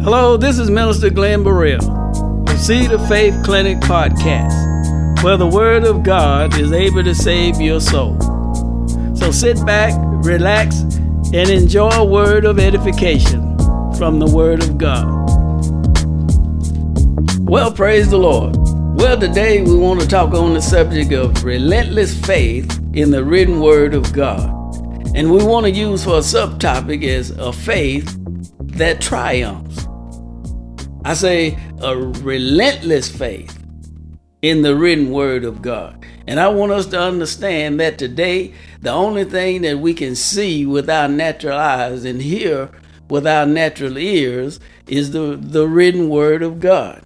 Hello, this is Minister Glenn Burrell of Seed of Faith Clinic Podcast, where the Word of God is able to save your soul. So sit back, relax, and enjoy a word of edification from the Word of God. Well, praise the Lord. Well, today we want to talk on the subject of relentless faith in the written Word of God. And we want to use for a subtopic as a faith that triumphs. I say a relentless faith in the written word of God. And I want us to understand that today, the only thing that we can see with our natural eyes and hear with our natural ears is the, the written word of God.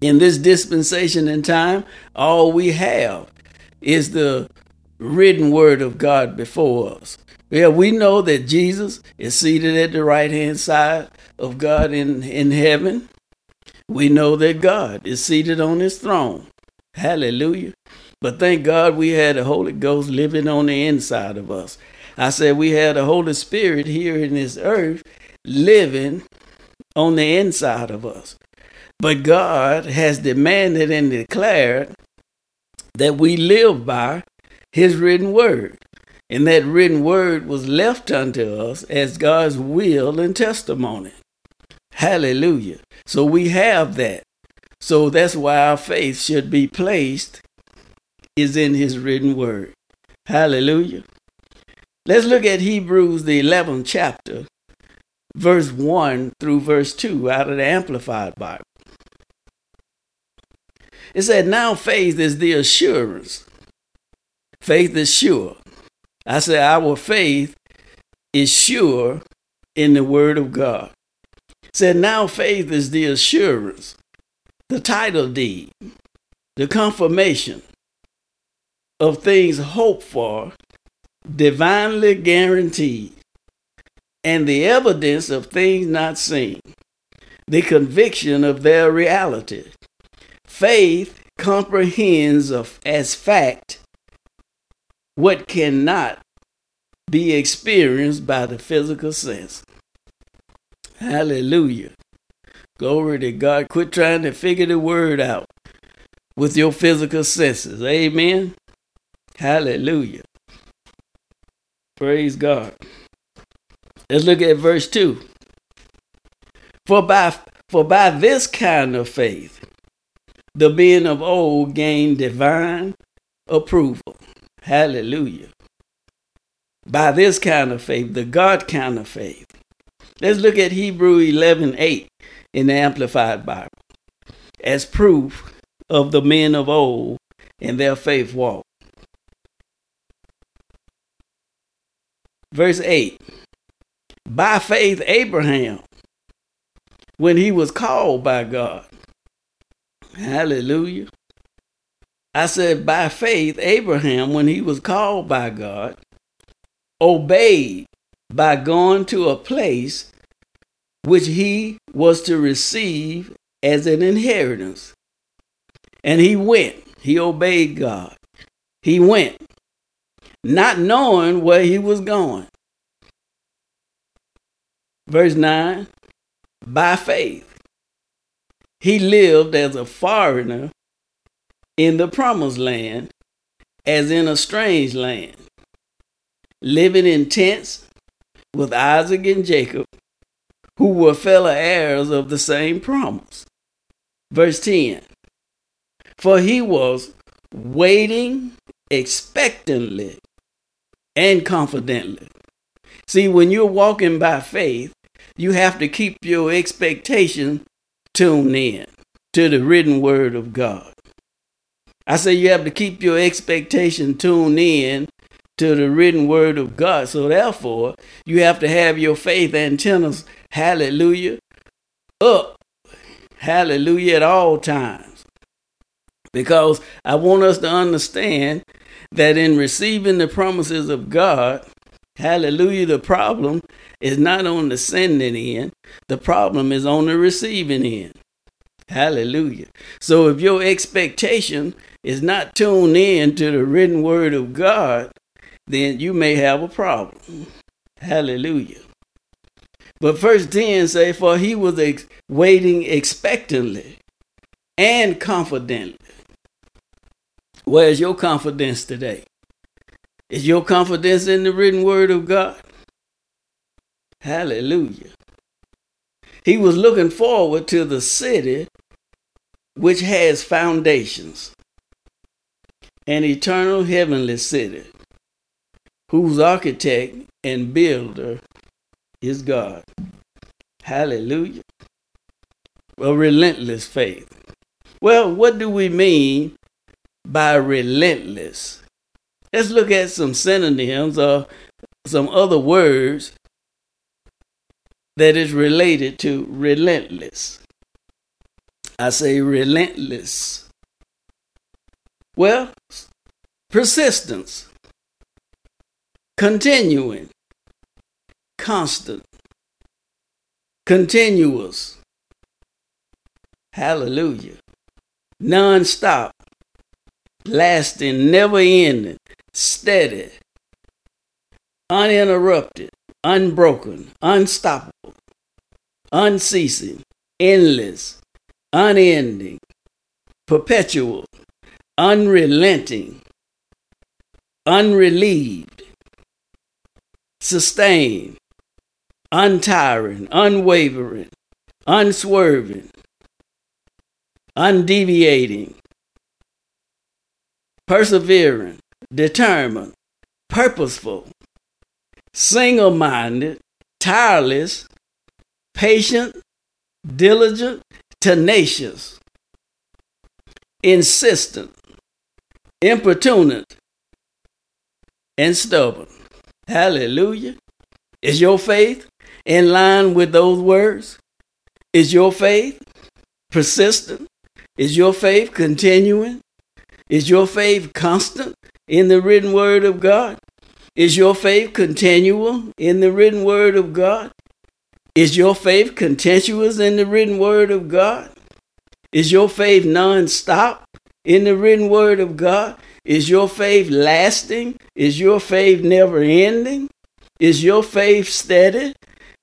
In this dispensation in time, all we have is the written word of God before us. Yeah, we know that Jesus is seated at the right hand side of God in, in heaven. We know that God is seated on his throne. Hallelujah. But thank God we had the Holy Ghost living on the inside of us. I said we had the Holy Spirit here in this earth living on the inside of us. But God has demanded and declared that we live by his written word. And that written word was left unto us as God's will and testimony. Hallelujah. So we have that. So that's why our faith should be placed is in his written word. Hallelujah. Let's look at Hebrews the 11th chapter, verse 1 through verse 2 out of the Amplified Bible. It said, Now faith is the assurance. Faith is sure. I said, Our faith is sure in the Word of God. Said, Now faith is the assurance, the title deed, the confirmation of things hoped for, divinely guaranteed, and the evidence of things not seen, the conviction of their reality. Faith comprehends of, as fact what cannot be experienced by the physical sense. Hallelujah. Glory to God. Quit trying to figure the word out with your physical senses. Amen. Hallelujah. Praise God. Let's look at verse 2. For by, for by this kind of faith, the men of old gained divine approval. Hallelujah. By this kind of faith, the God kind of faith. Let's look at Hebrew 11 8 in the Amplified Bible as proof of the men of old and their faith walk. Verse 8 By faith, Abraham, when he was called by God, hallelujah. I said, by faith, Abraham, when he was called by God, obeyed by going to a place which he was to receive as an inheritance. And he went, he obeyed God. He went, not knowing where he was going. Verse 9 By faith, he lived as a foreigner in the promised land, as in a strange land, living in tents with Isaac and Jacob, who were fellow heirs of the same promise. Verse 10 For he was waiting expectantly and confidently. See, when you're walking by faith, you have to keep your expectation tuned in to the written word of God. I say you have to keep your expectation tuned in to the written word of God. So therefore, you have to have your faith antennas, hallelujah, up, hallelujah, at all times. Because I want us to understand that in receiving the promises of God, hallelujah, the problem is not on the sending end, the problem is on the receiving end. Hallelujah. So if your expectation is not tuned in to the written word of God, then you may have a problem. Hallelujah. But verse 10 say, For he was ex- waiting expectantly and confidently. Where's your confidence today? Is your confidence in the written word of God? Hallelujah. He was looking forward to the city which has foundations, an eternal heavenly city, whose architect and builder is God. Hallelujah. A relentless faith. Well, what do we mean by relentless? Let's look at some synonyms or some other words that is related to relentless. I say relentless. Well, persistence, continuing, constant, continuous. Hallelujah. Non stop, lasting, never ending, steady, uninterrupted, unbroken, unstoppable, unceasing, endless, unending, perpetual, unrelenting, unrelieved, sustained, untiring, unwavering, unswerving, undeviating, persevering, determined, purposeful, single minded, tireless, patient, diligent, tenacious, insistent, importunate, and stubborn. Hallelujah. Is your faith in line with those words? Is your faith persistent? Is your faith continuing? Is your faith constant in the written word of God? Is your faith continual in the written word of God? Is your faith continuous in the written word of God? Is your faith non-stop in the written word of God? Is your faith lasting? Is your faith never ending? Is your faith steady?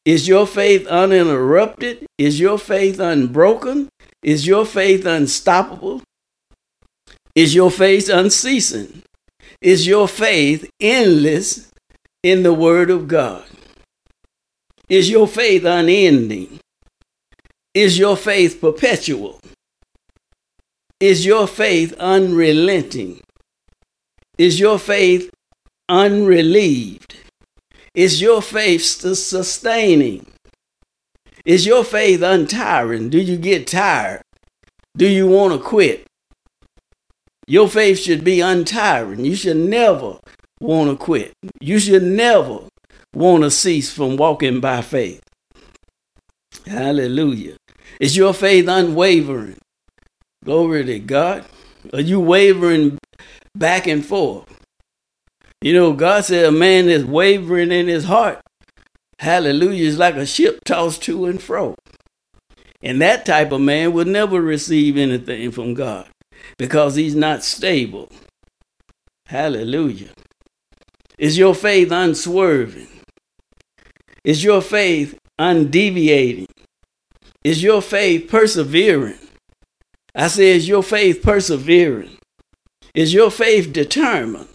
Is your faith uninterrupted? Is your faith unbroken? Is your faith unstoppable? Is your faith unceasing? Is your faith endless in the Word of God? Is your faith unending? Is your faith perpetual? Is your faith unrelenting? Is your faith unrelieved? Is your faith sustaining? Is your faith untiring? Do you get tired? Do you want to quit? Your faith should be untiring. You should never want to quit. You should never want to cease from walking by faith. Hallelujah. Is your faith unwavering? Glory to God. Are you wavering back and forth? You know, God said a man that's wavering in his heart, hallelujah, is like a ship tossed to and fro. And that type of man will never receive anything from God because he's not stable. Hallelujah. Is your faith unswerving? Is your faith undeviating? Is your faith persevering? I say, is your faith persevering? Is your faith determined?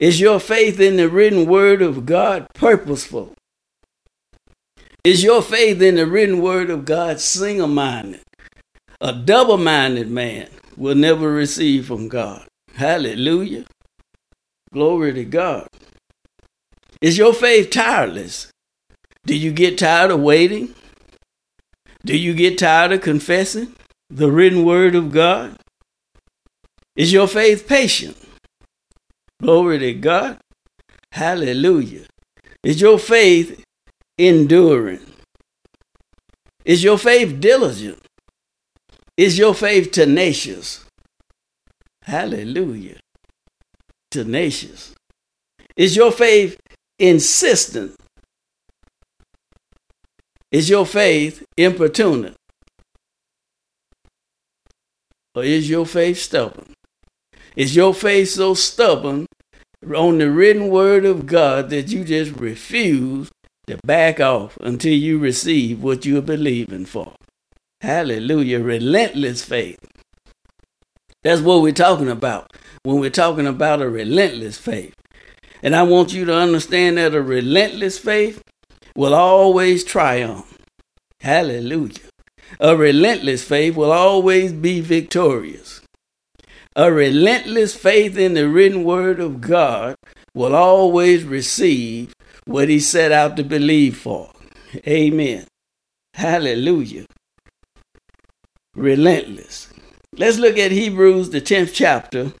Is your faith in the written word of God purposeful? Is your faith in the written word of God single minded? A double minded man will never receive from God. Hallelujah. Glory to God. Is your faith tireless? Do you get tired of waiting? Do you get tired of confessing the written word of God? Is your faith patient? Glory to God. Hallelujah. Is your faith enduring? Is your faith diligent? Is your faith tenacious? Hallelujah. Tenacious. Is your faith insistent? Is your faith importunate? Or is your faith stubborn? Is your faith so stubborn on the written word of God that you just refuse to back off until you receive what you're believing for. Hallelujah. Relentless faith. That's what we're talking about when we're talking about a relentless faith. And I want you to understand that a relentless faith will always triumph. Hallelujah. A relentless faith will always be victorious. A relentless faith in the written word of God will always receive what he set out to believe for. Amen. Hallelujah. Relentless. Let's look at Hebrews, the 10th chapter,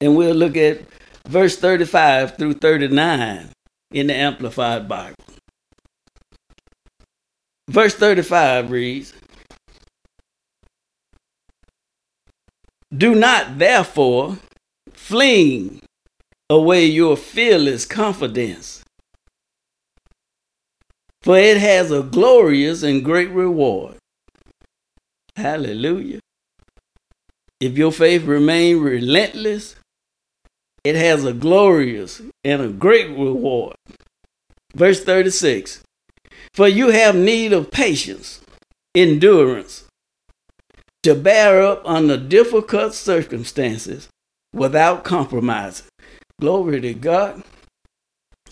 and we'll look at verse 35 through 39 in the Amplified Bible. Verse 35 reads Do not therefore fling away your fearless confidence, for it has a glorious and great reward. Hallelujah. If your faith remain relentless, it has a glorious and a great reward. Verse 36 For you have need of patience, endurance, to bear up under difficult circumstances without compromising. Glory to God.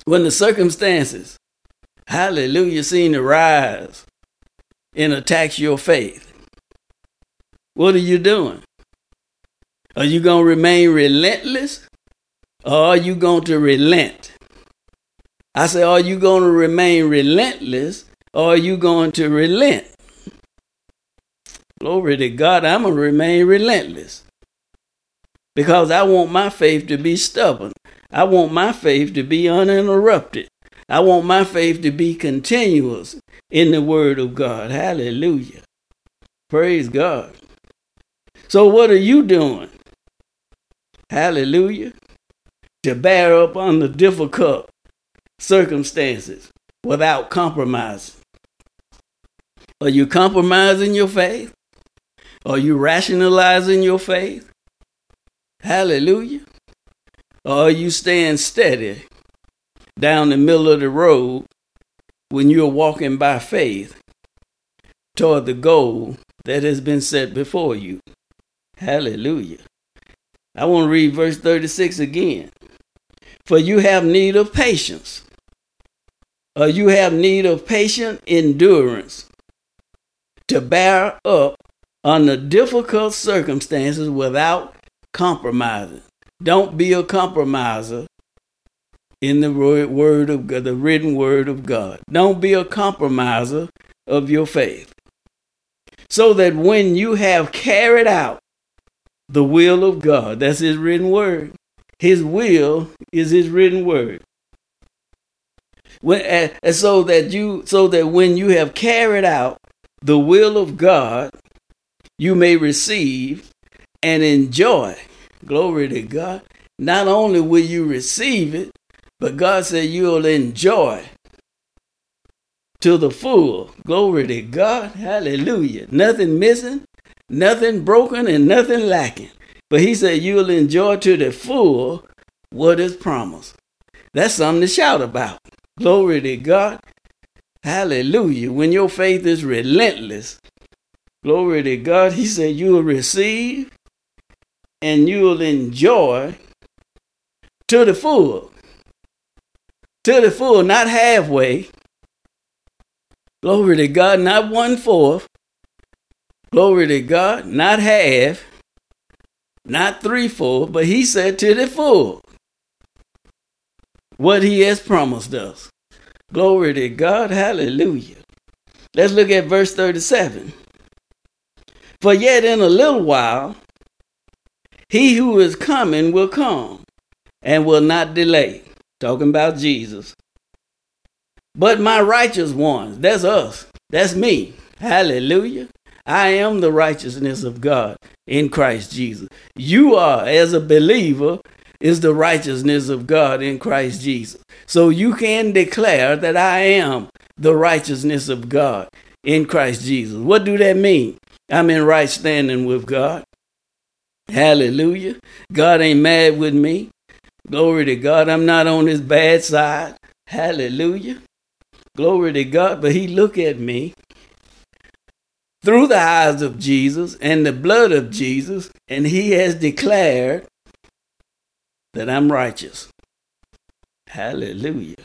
When the circumstances, hallelujah, seem to rise and attack your faith, what are you doing? Are you going to remain relentless or are you going to relent? I say, are you going to remain relentless or are you going to relent? Glory to God, I'm going to remain relentless. Because I want my faith to be stubborn. I want my faith to be uninterrupted. I want my faith to be continuous in the Word of God. Hallelujah. Praise God. So, what are you doing? Hallelujah. To bear up under difficult circumstances without compromising. Are you compromising your faith? Are you rationalizing your faith? Hallelujah. Or are you staying steady down the middle of the road when you're walking by faith toward the goal that has been set before you? Hallelujah. I want to read verse 36 again. For you have need of patience, or you have need of patient endurance to bear up under difficult circumstances without compromising. Don't be a compromiser in the word of God, the written word of God. Don't be a compromiser of your faith. So that when you have carried out the will of God, that's his written word. His will is his written word. When, and so that you so that when you have carried out the will of God you may receive and enjoy. Glory to God. Not only will you receive it, but God said you'll enjoy to the full. Glory to God. Hallelujah. Nothing missing, nothing broken, and nothing lacking. But He said you'll enjoy to the full what is promised. That's something to shout about. Glory to God. Hallelujah. When your faith is relentless, Glory to God. He said, You will receive and you will enjoy to the full. To the full, not halfway. Glory to God, not one fourth. Glory to God, not half, not three fourths, but he said to the full. What he has promised us. Glory to God, hallelujah. Let's look at verse 37. For yet in a little while, he who is coming will come and will not delay. Talking about Jesus. But my righteous ones, that's us, that's me. Hallelujah. I am the righteousness of God in Christ Jesus. You are, as a believer, is the righteousness of God in Christ Jesus. So you can declare that I am the righteousness of God in Christ Jesus. What do that mean? I'm in right standing with God. Hallelujah. God ain't mad with me. Glory to God. I'm not on his bad side. Hallelujah. Glory to God. But he looked at me through the eyes of Jesus and the blood of Jesus, and he has declared that I'm righteous. Hallelujah.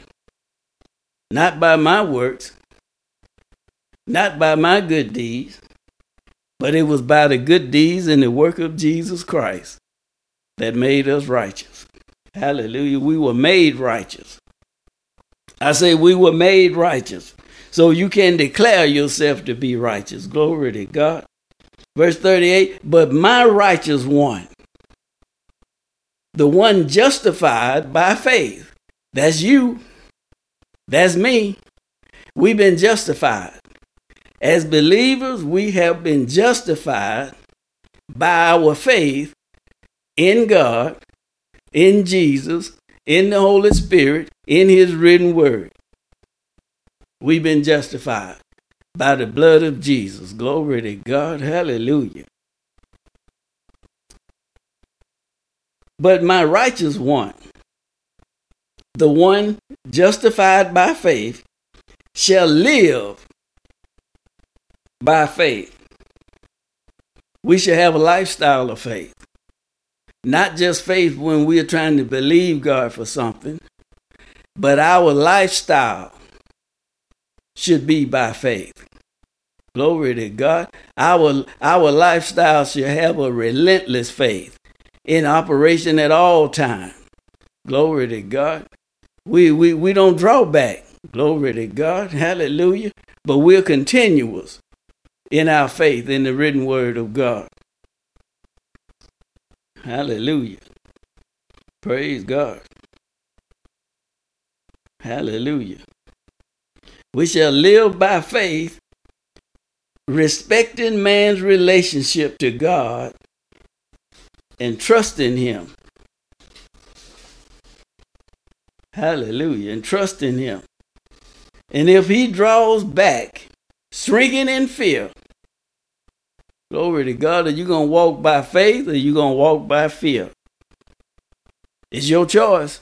Not by my works, not by my good deeds, but it was by the good deeds and the work of Jesus Christ that made us righteous. Hallelujah. We were made righteous. I say we were made righteous. So you can declare yourself to be righteous. Glory to God. Verse 38 But my righteous one, the one justified by faith, that's you, that's me. We've been justified. As believers, we have been justified by our faith in God, in Jesus, in the Holy Spirit, in His written word. We've been justified by the blood of Jesus. Glory to God. Hallelujah. But my righteous one, the one justified by faith, shall live by faith. We should have a lifestyle of faith. Not just faith when we're trying to believe God for something, but our lifestyle should be by faith. Glory to God. Our, our lifestyle should have a relentless faith in operation at all times. Glory to God. We, we, we don't draw back. Glory to God. Hallelujah. But we're continuous in our faith in the written word of God. Hallelujah. Praise God. Hallelujah. We shall live by faith, respecting man's relationship to God and trusting Him. Hallelujah. And trusting Him. And if He draws back, shrinking in fear, Glory to God. Are you going to walk by faith or are you going to walk by fear? It's your choice.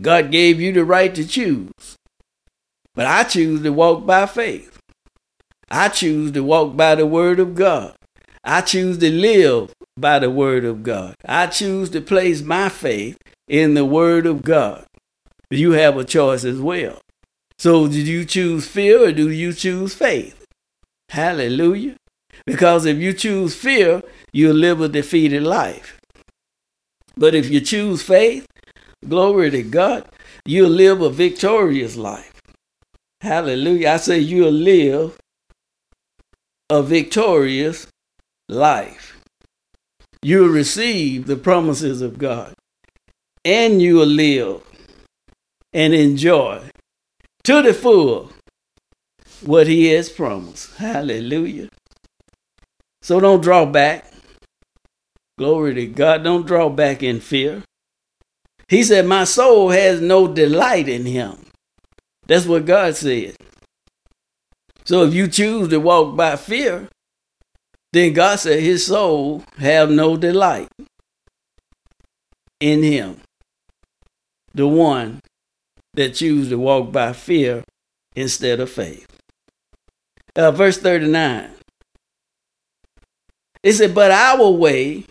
God gave you the right to choose. But I choose to walk by faith. I choose to walk by the word of God. I choose to live by the word of God. I choose to place my faith in the word of God. You have a choice as well. So, did you choose fear or do you choose faith? Hallelujah. Because if you choose fear, you'll live a defeated life. But if you choose faith, glory to God, you'll live a victorious life. Hallelujah. I say you'll live a victorious life. You'll receive the promises of God and you will live and enjoy to the full what He has promised. Hallelujah. So don't draw back. Glory to God. Don't draw back in fear. He said, My soul has no delight in him. That's what God said. So if you choose to walk by fear, then God said his soul have no delight in him. The one that choose to walk by fear instead of faith. Uh, verse 39. It said, But our way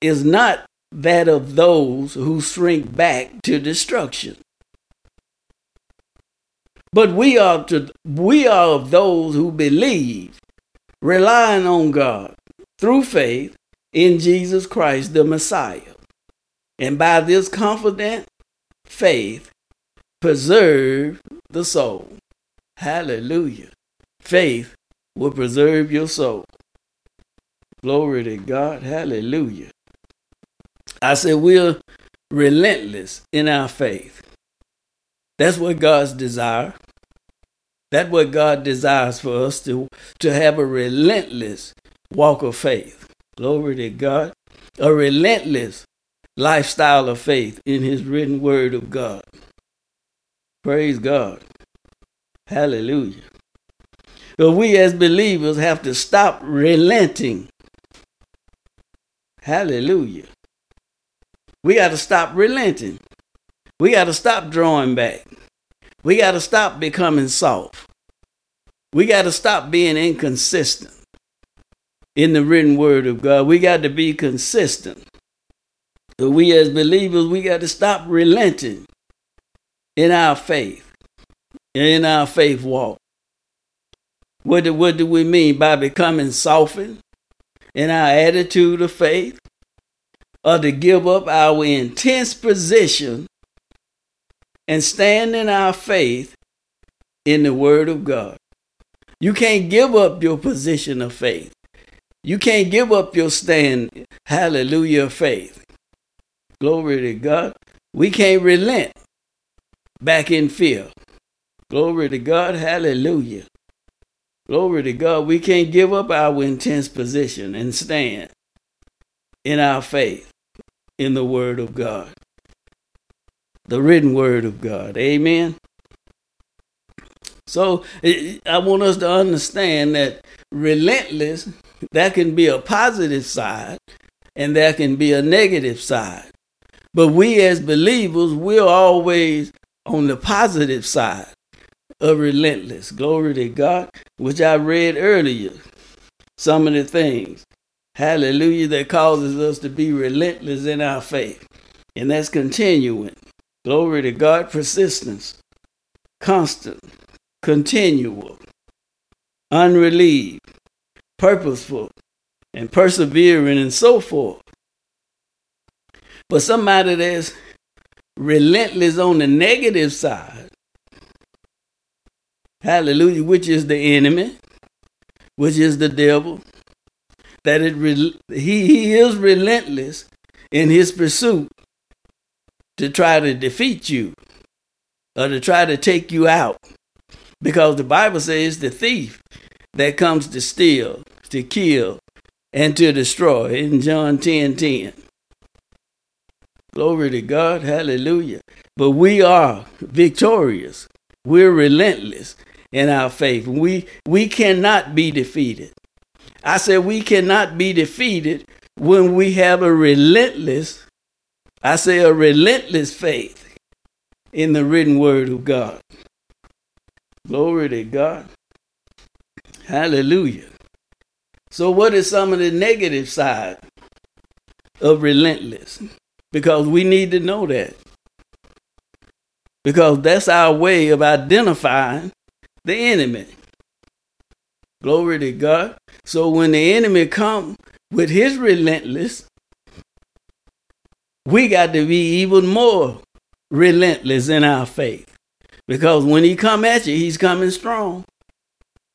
is not that of those who shrink back to destruction. But we are to we are of those who believe, relying on God through faith in Jesus Christ the Messiah. And by this confident faith preserve the soul. Hallelujah. Faith will preserve your soul. Glory to God. Hallelujah. I said, we're relentless in our faith. That's what God's desire. That's what God desires for us to, to have a relentless walk of faith. Glory to God. A relentless lifestyle of faith in His written word of God. Praise God. Hallelujah. But we as believers have to stop relenting Hallelujah. We got to stop relenting. We got to stop drawing back. We got to stop becoming soft. We got to stop being inconsistent in the written word of God. We got to be consistent. But we as believers, we got to stop relenting in our faith, in our faith walk. What do, what do we mean by becoming softened in our attitude of faith? Or to give up our intense position and stand in our faith in the Word of God. You can't give up your position of faith. You can't give up your stand, hallelujah, faith. Glory to God. We can't relent back in fear. Glory to God. Hallelujah. Glory to God. We can't give up our intense position and stand in our faith in the Word of God, the written Word of God. Amen. So I want us to understand that relentless, that can be a positive side and that can be a negative side. But we as believers, we're always on the positive side of relentless. Glory to God, which I read earlier. Some of the things, hallelujah, that causes us to be relentless in our faith. And that's continuing. Glory to God, persistence, constant, continual, unrelieved, purposeful, and persevering, and so forth. But somebody that's relentless on the negative side, hallelujah, which is the enemy, which is the devil, that it he, he is relentless in his pursuit to try to defeat you or to try to take you out because the Bible says the thief that comes to steal, to kill, and to destroy in John 10 10. Glory to God. Hallelujah. But we are victorious. We're relentless in our faith. We we cannot be defeated. I said we cannot be defeated when we have a relentless, I say a relentless faith in the written word of God. Glory to God. Hallelujah. So, what is some of the negative side of relentless? Because we need to know that. Because that's our way of identifying the enemy. Glory to God. So when the enemy come with his relentless, we got to be even more relentless in our faith. Because when he come at you, he's coming strong.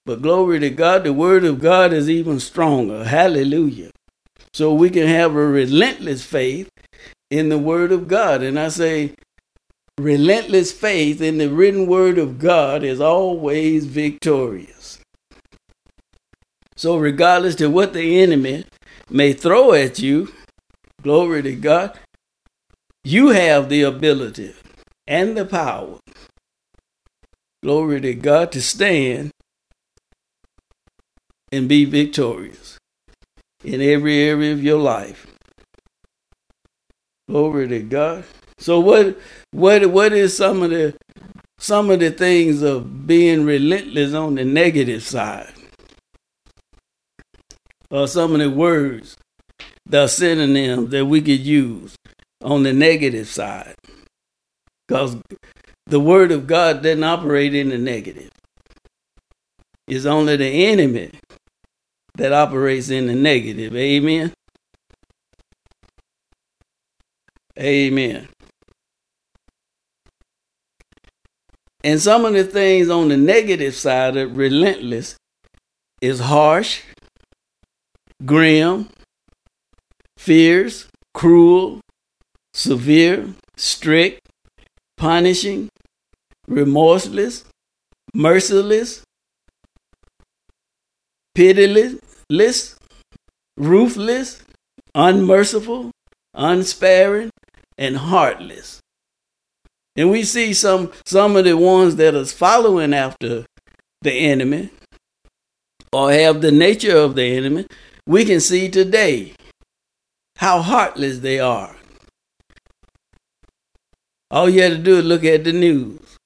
But glory to God, the word of God is even stronger. Hallelujah. So we can have a relentless faith in the word of God. And I say, relentless faith in the written word of God is always victorious. So, regardless to what the enemy may throw at you, glory to God, you have the ability and the power glory to God, to stand and be victorious in every area of your life. Glory to God. So what what what is some of the some of the things of being relentless on the negative side? Or some of the words, the synonyms that we could use on the negative side. Because the word of God doesn't operate in the negative. It's only the enemy that operates in the negative. Amen. Amen. And some of the things on the negative side of relentless is harsh, grim, fierce, cruel, severe, strict, punishing, remorseless, merciless, pitiless, ruthless, unmerciful, unsparing, and heartless. And we see some some of the ones that is following after the enemy or have the nature of the enemy, we can see today how heartless they are. All you had to do is look at the news,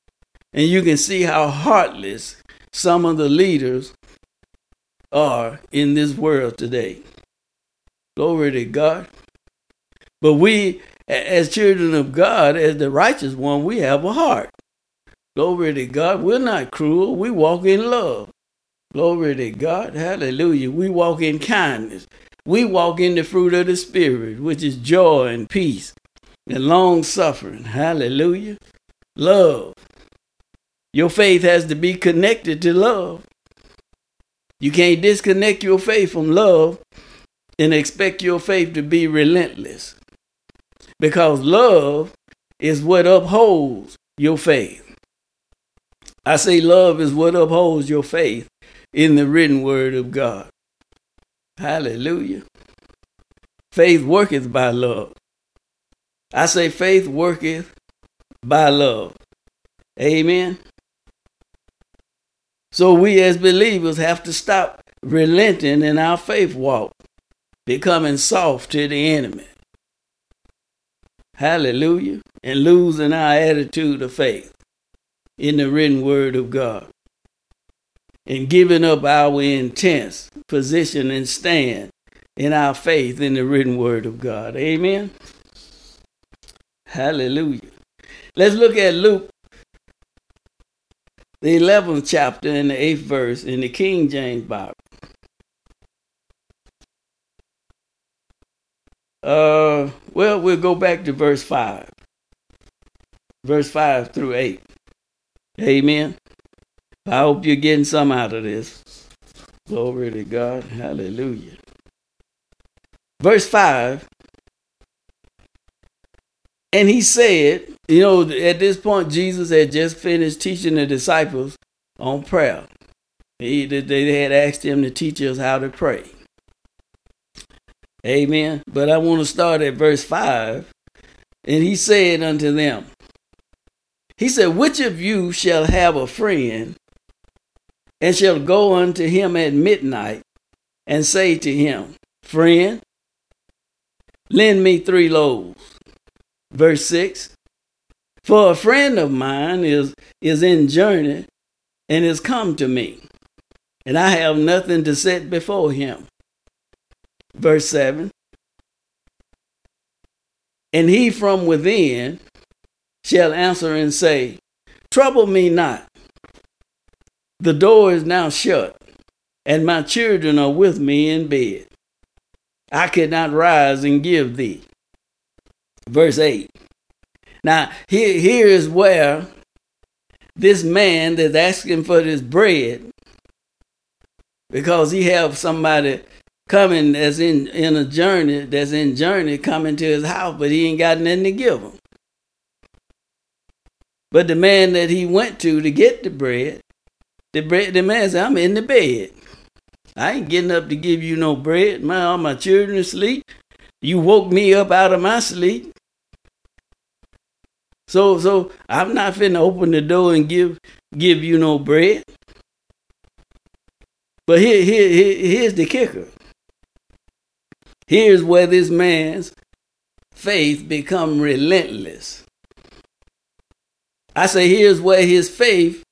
and you can see how heartless some of the leaders are in this world today. Glory to God. But we, as children of God, as the righteous one, we have a heart. Glory to God. We're not cruel. We walk in love. Glory to God. Hallelujah. We walk in kindness. We walk in the fruit of the Spirit, which is joy and peace and long suffering. Hallelujah. Love. Your faith has to be connected to love. You can't disconnect your faith from love and expect your faith to be relentless. Because love is what upholds your faith. I say love is what upholds your faith in the written word of God. Hallelujah. Faith worketh by love. I say faith worketh by love. Amen. So we as believers have to stop relenting in our faith walk, becoming soft to the enemy. Hallelujah. And losing our attitude of faith in the written word of God. And giving up our intense position and stand in our faith in the written word of God. Amen. Hallelujah. Let's look at Luke, the 11th chapter and the 8th verse in the King James Bible. Uh, well, we'll go back to verse 5. Verse 5 through 8. Amen. I hope you're getting some out of this. Glory to God. Hallelujah. Verse 5. And he said, you know, at this point, Jesus had just finished teaching the disciples on prayer. He, they had asked him to teach us how to pray. Amen. But I want to start at verse 5. And he said unto them, He said, Which of you shall have a friend and shall go unto him at midnight and say to him, Friend, lend me three loaves. Verse 6 For a friend of mine is, is in journey and is come to me, and I have nothing to set before him. Verse 7 And he from within shall answer and say, Trouble me not. The door is now shut, and my children are with me in bed. I cannot rise and give thee. Verse 8. Now, here, here is where this man that's asking for this bread, because he have somebody coming that's in, in a journey, that's in journey coming to his house, but he ain't got nothing to give him. But the man that he went to to get the bread, the bread, the man said, I'm in the bed. I ain't getting up to give you no bread. My all my children asleep. You woke me up out of my sleep. So so I'm not finna open the door and give give you no bread. But here, here, here here's the kicker. Here's where this man's faith become relentless. I say here's where his faith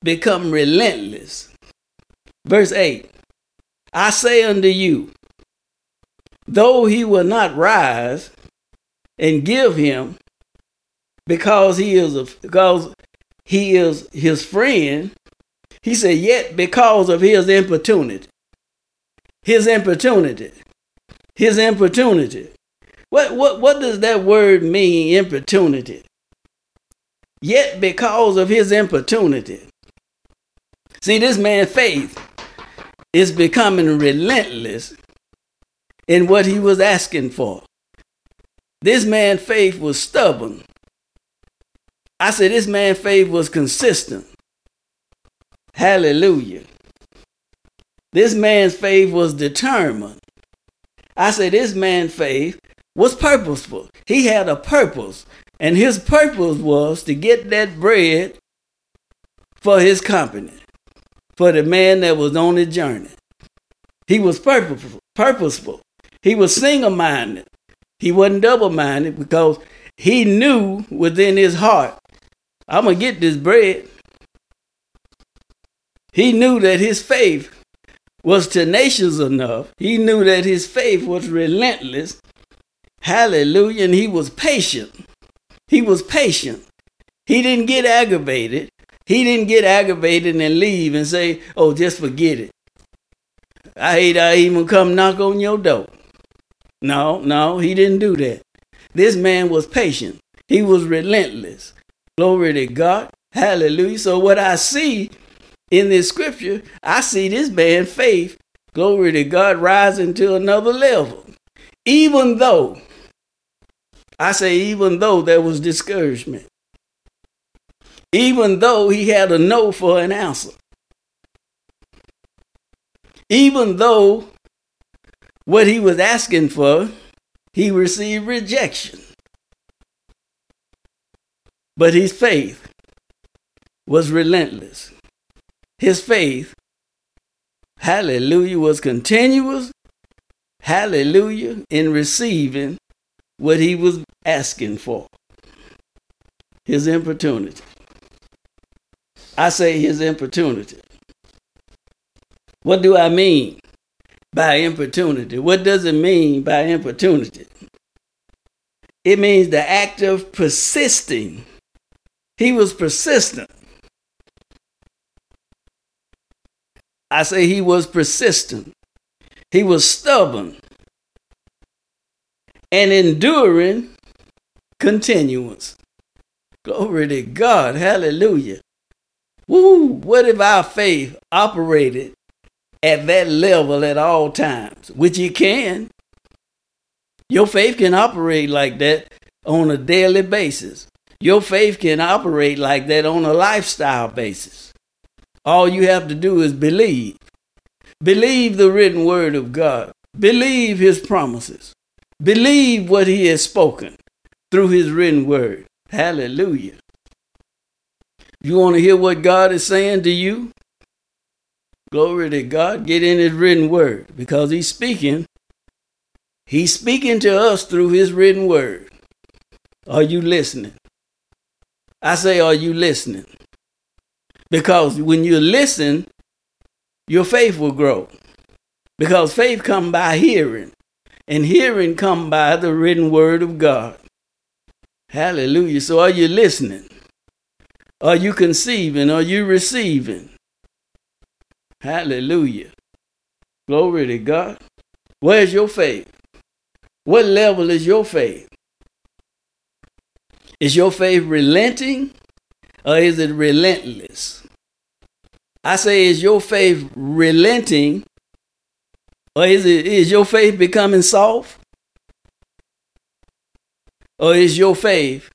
become relentless. Verse 8 I say unto you, though he will not rise and give him because he is a, because he is his friend, he said, yet because of his importunity. His importunity his importunity. What, what, what does that word mean, importunity? Yet because of his importunity. See, this man's faith is becoming relentless in what he was asking for. This man's faith was stubborn. I said this man's faith was consistent. Hallelujah. This man's faith was determined. I say this man's faith was purposeful. He had a purpose, and his purpose was to get that bread for his company, for the man that was on the journey. He was purposeful. purposeful. He was single minded. He wasn't double minded because he knew within his heart, I'm to get this bread. He knew that his faith was tenacious enough. He knew that his faith was relentless. Hallelujah. And he was patient. He was patient. He didn't get aggravated. He didn't get aggravated and leave and say, oh, just forget it. I hate I even come knock on your door. No, no, he didn't do that. This man was patient. He was relentless. Glory to God. Hallelujah. So what I see in this scripture, I see this man faith, glory to God, rising to another level. Even though, I say, even though there was discouragement, even though he had a no for an answer, even though what he was asking for, he received rejection. But his faith was relentless. His faith, hallelujah, was continuous, hallelujah, in receiving what he was asking for. His importunity. I say his importunity. What do I mean by importunity? What does it mean by importunity? It means the act of persisting. He was persistent. I say he was persistent. He was stubborn and enduring continuance. Glory to God. Hallelujah. Woo! What if our faith operated at that level at all times? Which it can. Your faith can operate like that on a daily basis. Your faith can operate like that on a lifestyle basis. All you have to do is believe. Believe the written word of God. Believe his promises. Believe what he has spoken through his written word. Hallelujah. You want to hear what God is saying to you? Glory to God. Get in his written word because he's speaking. He's speaking to us through his written word. Are you listening? I say, are you listening? Because when you listen, your faith will grow. Because faith come by hearing, and hearing come by the written word of God. Hallelujah. So are you listening? Are you conceiving? Are you receiving? Hallelujah. Glory to God. Where's your faith? What level is your faith? Is your faith relenting or is it relentless? I say, is your faith relenting or is it is your faith becoming soft? Or is your faith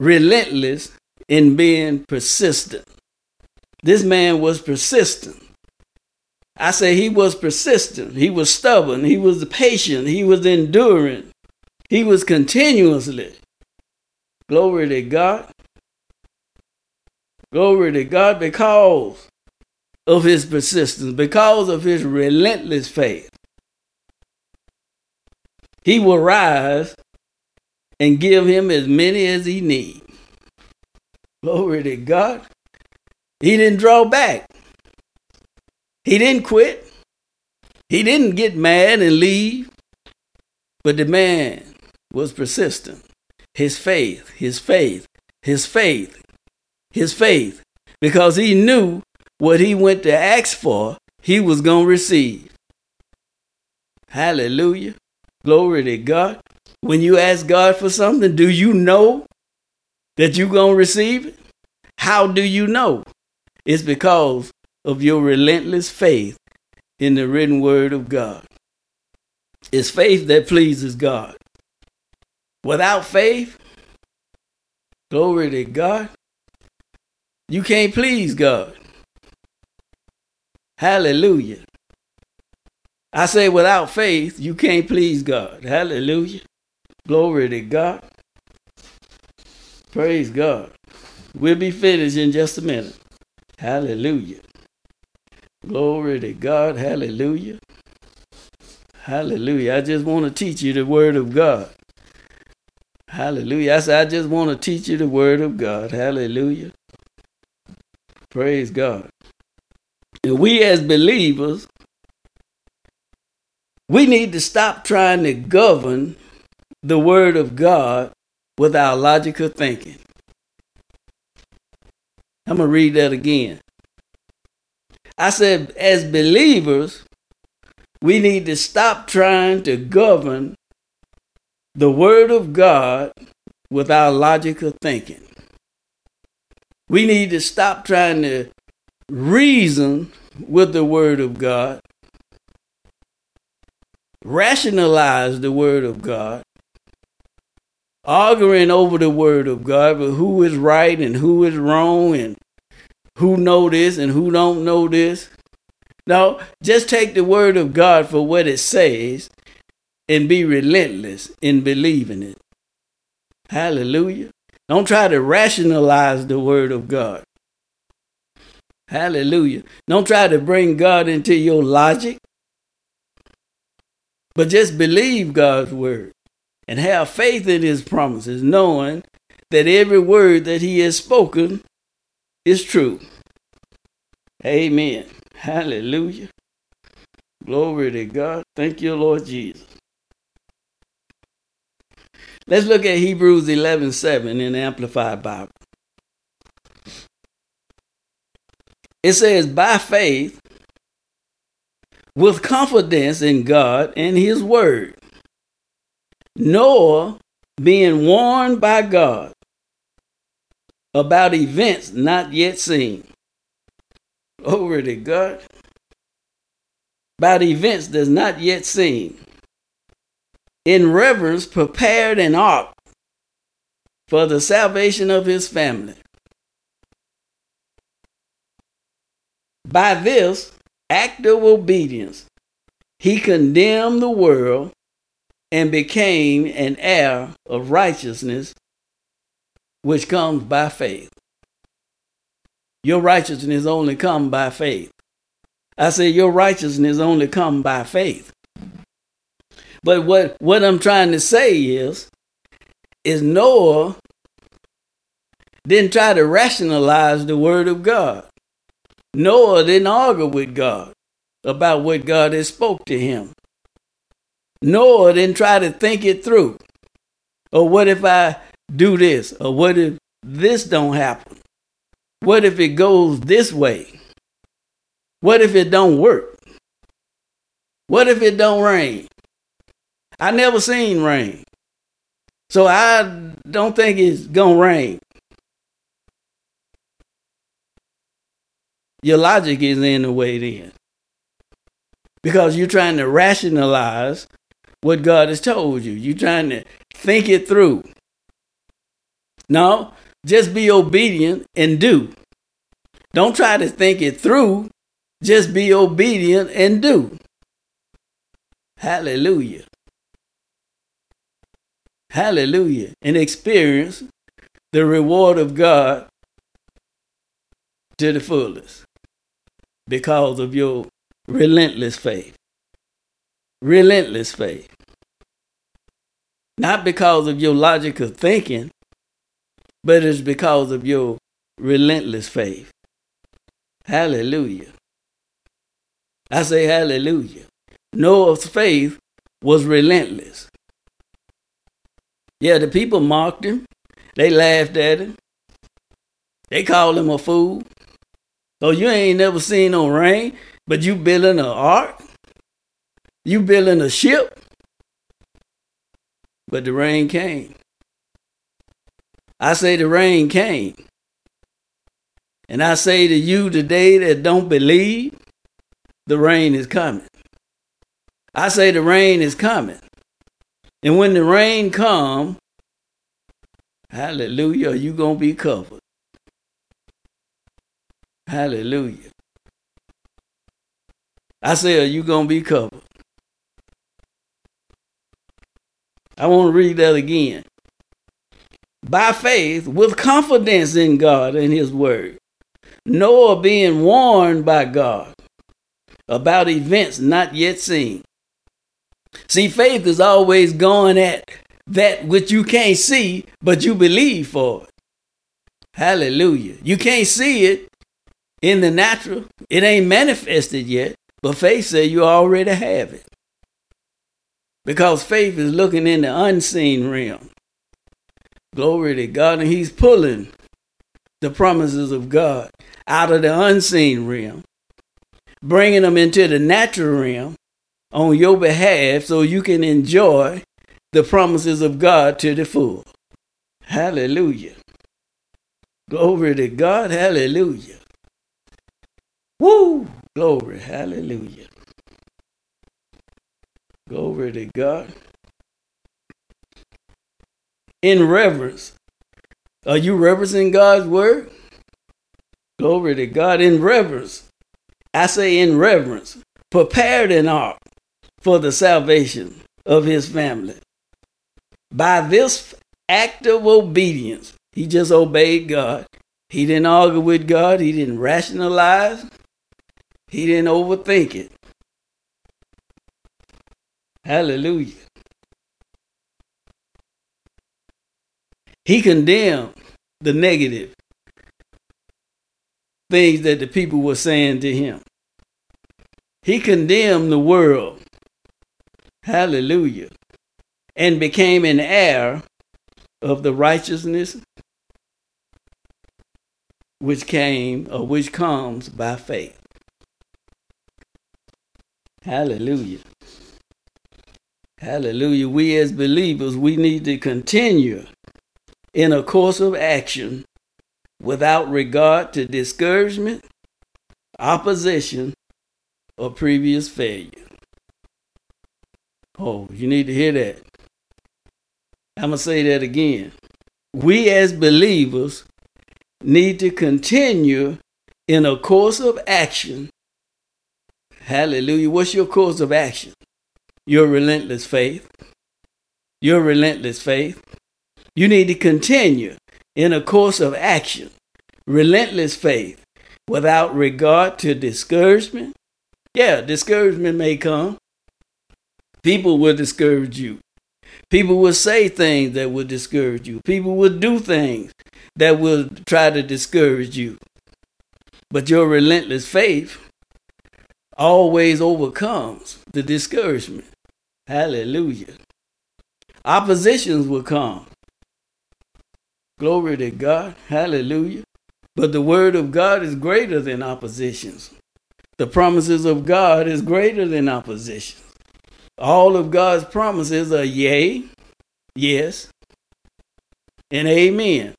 relentless in being persistent? This man was persistent. I say he was persistent. He was stubborn. He was patient. He was enduring. He was continuously. Glory to God. Glory to God because of his persistence, because of his relentless faith. He will rise and give him as many as he needs. Glory to God. He didn't draw back. He didn't quit. He didn't get mad and leave. But the man was persistent. His faith, his faith, his faith his faith because he knew what he went to ask for, he was going to receive. Hallelujah. Glory to God. When you ask God for something, do you know that you're going to receive it? How do you know? It's because of your relentless faith in the written word of God. It's faith that pleases God. Without faith, glory to God, you can't please God. Hallelujah. I say without faith, you can't please God. Hallelujah. Glory to God. Praise God. We'll be finished in just a minute. Hallelujah. Glory to God. Hallelujah. Hallelujah. I just want to teach you the word of God. Hallelujah. I said, I just want to teach you the word of God. Hallelujah. Praise God. And we as believers, we need to stop trying to govern the word of God with our logical thinking. I'm going to read that again. I said, as believers, we need to stop trying to govern the Word of God with our logical thinking. We need to stop trying to reason with the Word of God, rationalize the Word of God, arguing over the Word of God, but who is right and who is wrong and who know this and who don't know this. No, just take the Word of God for what it says and be relentless in believing it. Hallelujah. Don't try to rationalize the word of God. Hallelujah. Don't try to bring God into your logic, but just believe God's word and have faith in his promises, knowing that every word that he has spoken is true. Amen. Hallelujah. Glory to God. Thank you, Lord Jesus. Let's look at Hebrews 11 7 in the Amplified Bible. It says, by faith, with confidence in God and His Word, Noah being warned by God about events not yet seen. Over to God. About events that's not yet seen in reverence prepared an ark for the salvation of his family. By this act of obedience, he condemned the world and became an heir of righteousness, which comes by faith. Your righteousness only come by faith. I say your righteousness only come by faith. But what, what I'm trying to say is, is Noah didn't try to rationalize the word of God. Noah didn't argue with God about what God had spoke to him. Noah didn't try to think it through. Or what if I do this? Or what if this don't happen? What if it goes this way? What if it don't work? What if it don't rain? I never seen rain. So I don't think it's to rain. Your logic is in the way then. Because you're trying to rationalize what God has told you. You're trying to think it through. No, just be obedient and do. Don't try to think it through. Just be obedient and do. Hallelujah hallelujah, and experience the reward of God to the fullest because of your relentless faith. Relentless faith. Not because of your logical thinking, but it's because of your relentless faith. Hallelujah. I say hallelujah. Noah's faith was relentless. Yeah, the people mocked him. They laughed at him. They called him a fool. So you ain't never seen no rain, but you building an ark? You building a ship? But the rain came. I say the rain came. And I say to you today that don't believe, the rain is coming. I say the rain is coming. And when the rain come, hallelujah, you going to be covered. Hallelujah. I say, are you going to be covered? I want to read that again. By faith, with confidence in God and His Word, Noah being warned by God about events not yet seen, See, faith is always going at that which you can't see, but you believe for it. Hallelujah. You can't see it in the natural. It ain't manifested yet, but faith says you already have it. Because faith is looking in the unseen realm. Glory to God. And he's pulling the promises of God out of the unseen realm, bringing them into the natural realm on your behalf so you can enjoy the promises of God to the full. Hallelujah. Glory to God. Hallelujah. Woo! Glory. Hallelujah. Glory to God. In reverence. Are you reverencing God's word? Glory to God. In reverence. I say in reverence. Prepared an ark for the salvation of his family. By this act of obedience, he just obeyed God. He didn't argue with God. He didn't rationalize. He didn't overthink it. Hallelujah. He condemned the negative things that the people were saying to him. He condemned the world. Hallelujah. And became an heir of the righteousness which came or which comes by faith. Hallelujah. Hallelujah. We as believers, we need to continue in a course of action without regard to discouragement, opposition, or previous failure. Oh, you need to hear that. I'm going to say that again. We as believers need to continue in a course of action Hallelujah. What's your course of action? Your relentless faith. Your relentless faith. You need to continue in a course of action, relentless faith, without regard to discouragement. Yeah, discouragement may come. People will discourage you. People will say things that will discourage you. People will do things that will try to discourage you. But your relentless faith always overcomes the discouragement. Hallelujah. Oppositions will come. Glory to God. Hallelujah. But the word of God is greater than oppositions. The promises of God is greater than oppositions. All of God's promises are yea, yes, and amen.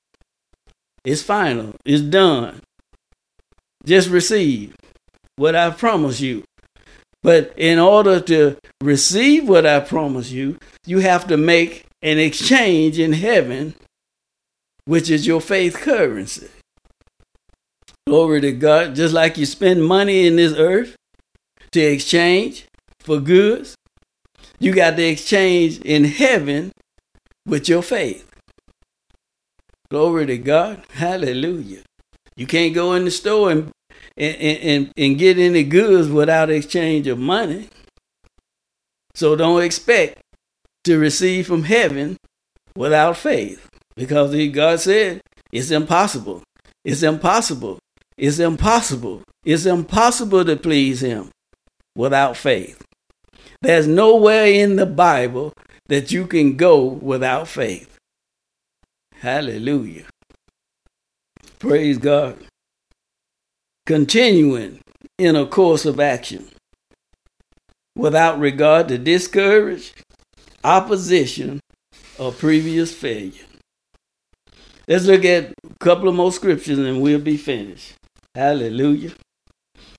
It's final. It's done. Just receive what I promise you. But in order to receive what I promise you, you have to make an exchange in heaven, which is your faith currency. Glory to God. Just like you spend money in this earth to exchange for goods, you got the exchange in heaven with your faith. Glory to God. Hallelujah. You can't go in the store and and, and, and get any goods without exchange of money. So don't expect to receive from heaven without faith. Because God said it's impossible. It's impossible. It's impossible. It's impossible to please Him without faith. There's nowhere in the Bible that you can go without faith. Hallelujah. Praise God continuing in a course of action without regard to discourage, opposition, or previous failure. Let's look at a couple of more scriptures and we'll be finished. Hallelujah.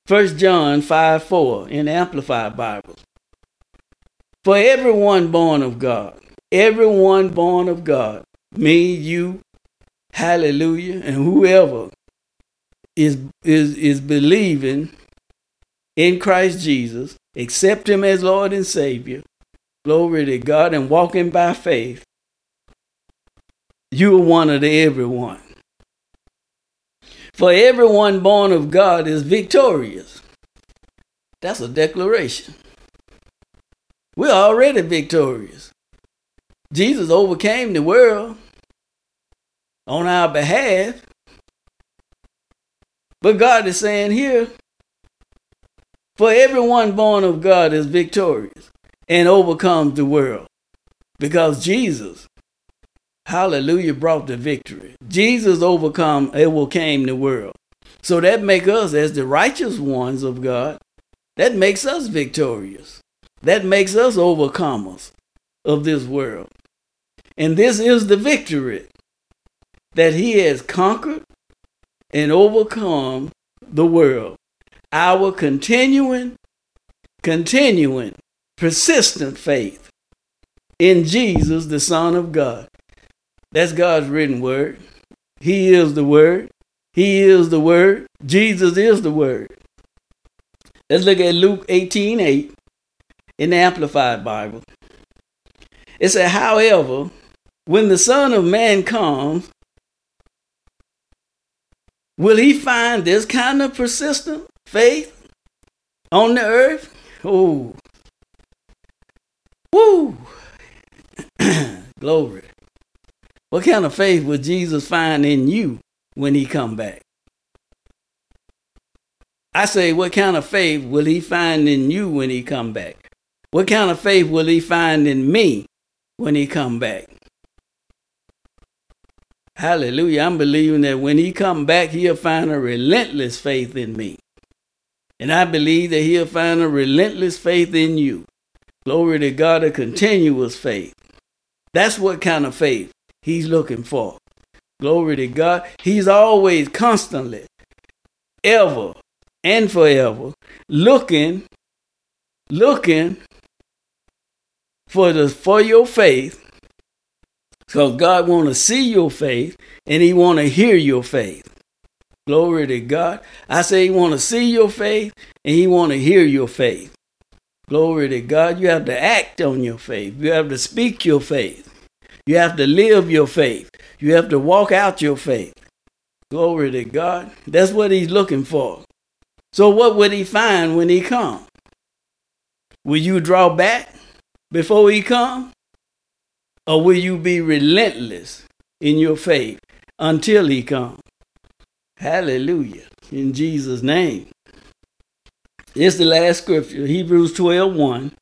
1 John 5 4 in Amplified Bible. For everyone born of God, everyone born of God, me, you, hallelujah, and whoever is is is believing in Christ Jesus, accept him as Lord and Savior, glory to God, and walking by faith, you are one of the everyone. For everyone born of God is victorious. That's a declaration. We're already victorious Jesus overcame the world on our behalf. But God is saying here, for everyone born of God is victorious and overcomes the world because Jesus, hallelujah, brought the victory. Jesus overcome, overcame the world. So that make us as the righteous ones of God, that makes us victorious. That makes us overcomers of this world. And this is the victory that he has conquered and overcome the world. Our continuing, continuing, persistent faith in Jesus, the Son of God. That's God's written word. He is the word. He is the word. Jesus is the word. Let's look at Luke 18 8 in the Amplified Bible. It said, however, when the Son of Man comes, will he find this kind of persistent faith on the earth? Oh, woo, glory. What kind of faith will Jesus find in you when he come back? I say, what kind of faith will he find in you when he come back? What kind of faith will he find in me when he come back? Hallelujah. I'm believing that when he come back, he'll find a relentless faith in me. And I believe that he'll find a relentless faith in you. Glory to God, a continuous faith. That's what kind of faith he's looking for. Glory to God. He's always constantly, ever and forever looking, looking for the for your faith. Because God want to see your faith and he want to hear your faith. Glory to God. I say he want to see your faith and he want to hear your faith. Glory to God. You have to act on your faith. You have to speak your faith. You have to live your faith. You have to walk out your faith. Glory to God. That's what he's looking for. So what would he find when he come? Will you draw back before he come? Or will you be relentless in your faith until he come? Hallelujah. In Jesus' name. It's the last scripture, Hebrews 12 1.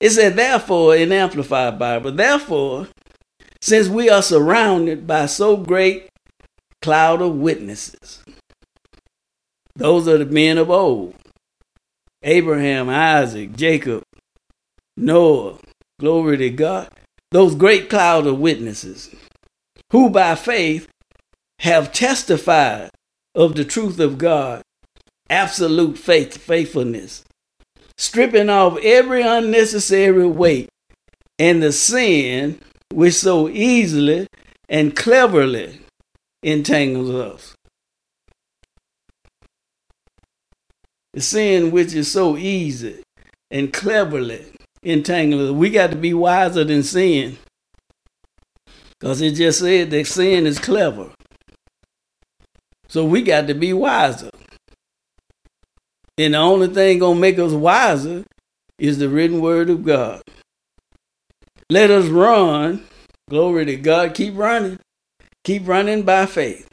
It said, therefore, in Amplified Bible, therefore, since we are surrounded by so great cloud of witnesses, those are the men of old Abraham, Isaac, Jacob, Noah. Glory to God. Those great cloud of witnesses who by faith have testified of the truth of God, absolute faith, faithfulness, stripping off every unnecessary weight and the sin which so easily and cleverly entangles us. The sin which is so easy and cleverly entangles. We got to be wiser than sin. Because it just said that sin is clever. So we got to be wiser. And the only thing gonna make us wiser is the written word of God. Let us run. Glory to God. Keep running. Keep running by faith.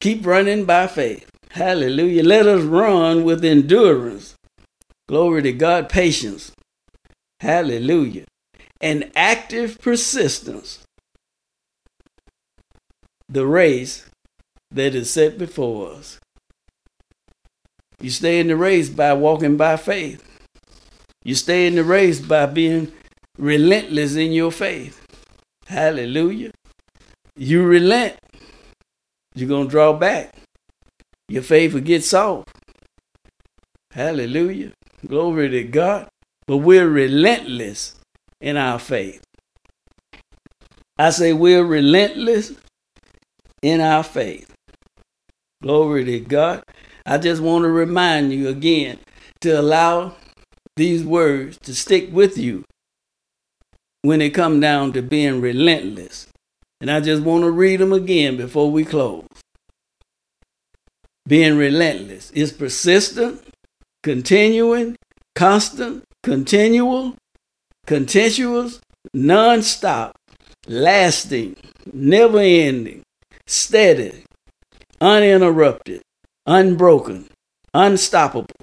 Keep running by faith. Hallelujah. Let us run with endurance. Glory to God, patience. Hallelujah. And active persistence. The race that is set before us. You stay in the race by walking by faith. You stay in the race by being relentless in your faith. Hallelujah. You relent, you're going to draw back your faith will get soft. Hallelujah. Glory to God. But we're relentless in our faith. I say we're relentless in our faith. Glory to God. I just want to remind you again to allow these words to stick with you when it come down to being relentless. And I just want to read them again before we close being relentless. is persistent, continuing, constant, continual, contentious, non stop, lasting, never ending, steady, uninterrupted, unbroken, unstoppable,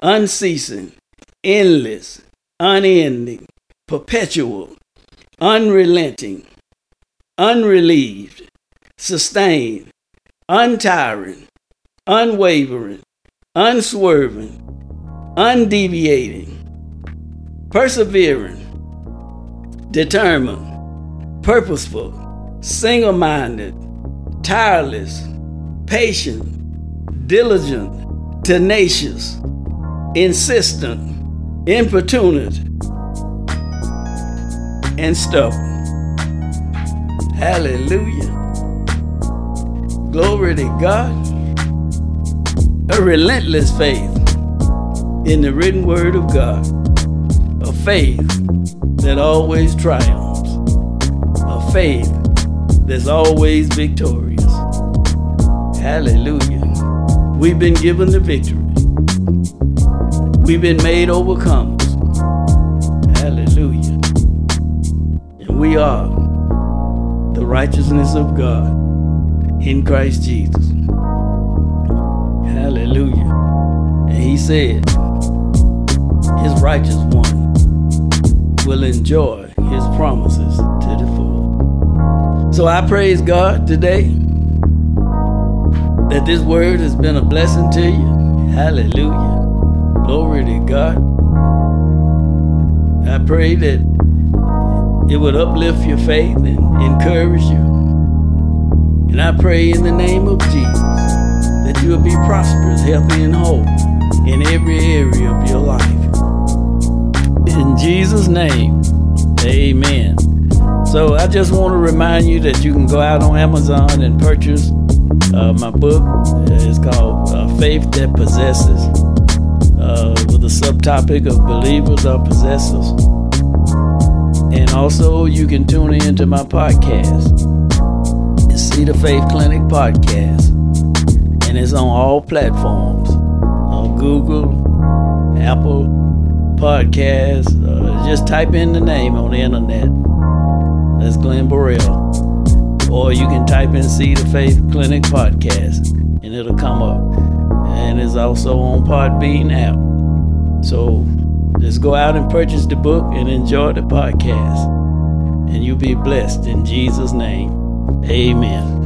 unceasing, endless, unending, perpetual, unrelenting, unrelieved, sustained, untiring, unwavering, unswerving, undeviating, persevering, determined, purposeful, single minded, tireless, patient, diligent, tenacious, insistent, importunate, and stubborn. Hallelujah. Glory to God. A relentless faith in the written word of God. Faith that always triumphs. A faith that's always victorious. Hallelujah. We've been given the victory. We've been made overcomers. Hallelujah. And we are the righteousness of God in Christ Jesus. Hallelujah. And he said, his righteous one will enjoy his promises to the full. So I praise God today that this word has been a blessing to you. Hallelujah. Glory to God. I pray that it would uplift your faith and encourage you. And I pray in the name of Jesus that you will be prosperous, healthy, and whole in every area of your life. In Jesus' name, amen. So I just want to remind you that you can go out on Amazon and purchase uh, my book. It's called uh, Faith That Possesses, uh, with the subtopic of Believers Are Possessors. And also, you can tune in to my podcast. The Faith Clinic Podcast. And it's on all platforms on Google, Apple Podcasts. Uh, just type in the name on the internet. That's Glenn Burrell. Or you can type in See the Faith Clinic Podcast and it'll come up. And it's also on Podbean app. So just go out and purchase the book and enjoy the podcast. And you'll be blessed in Jesus' name. Amen.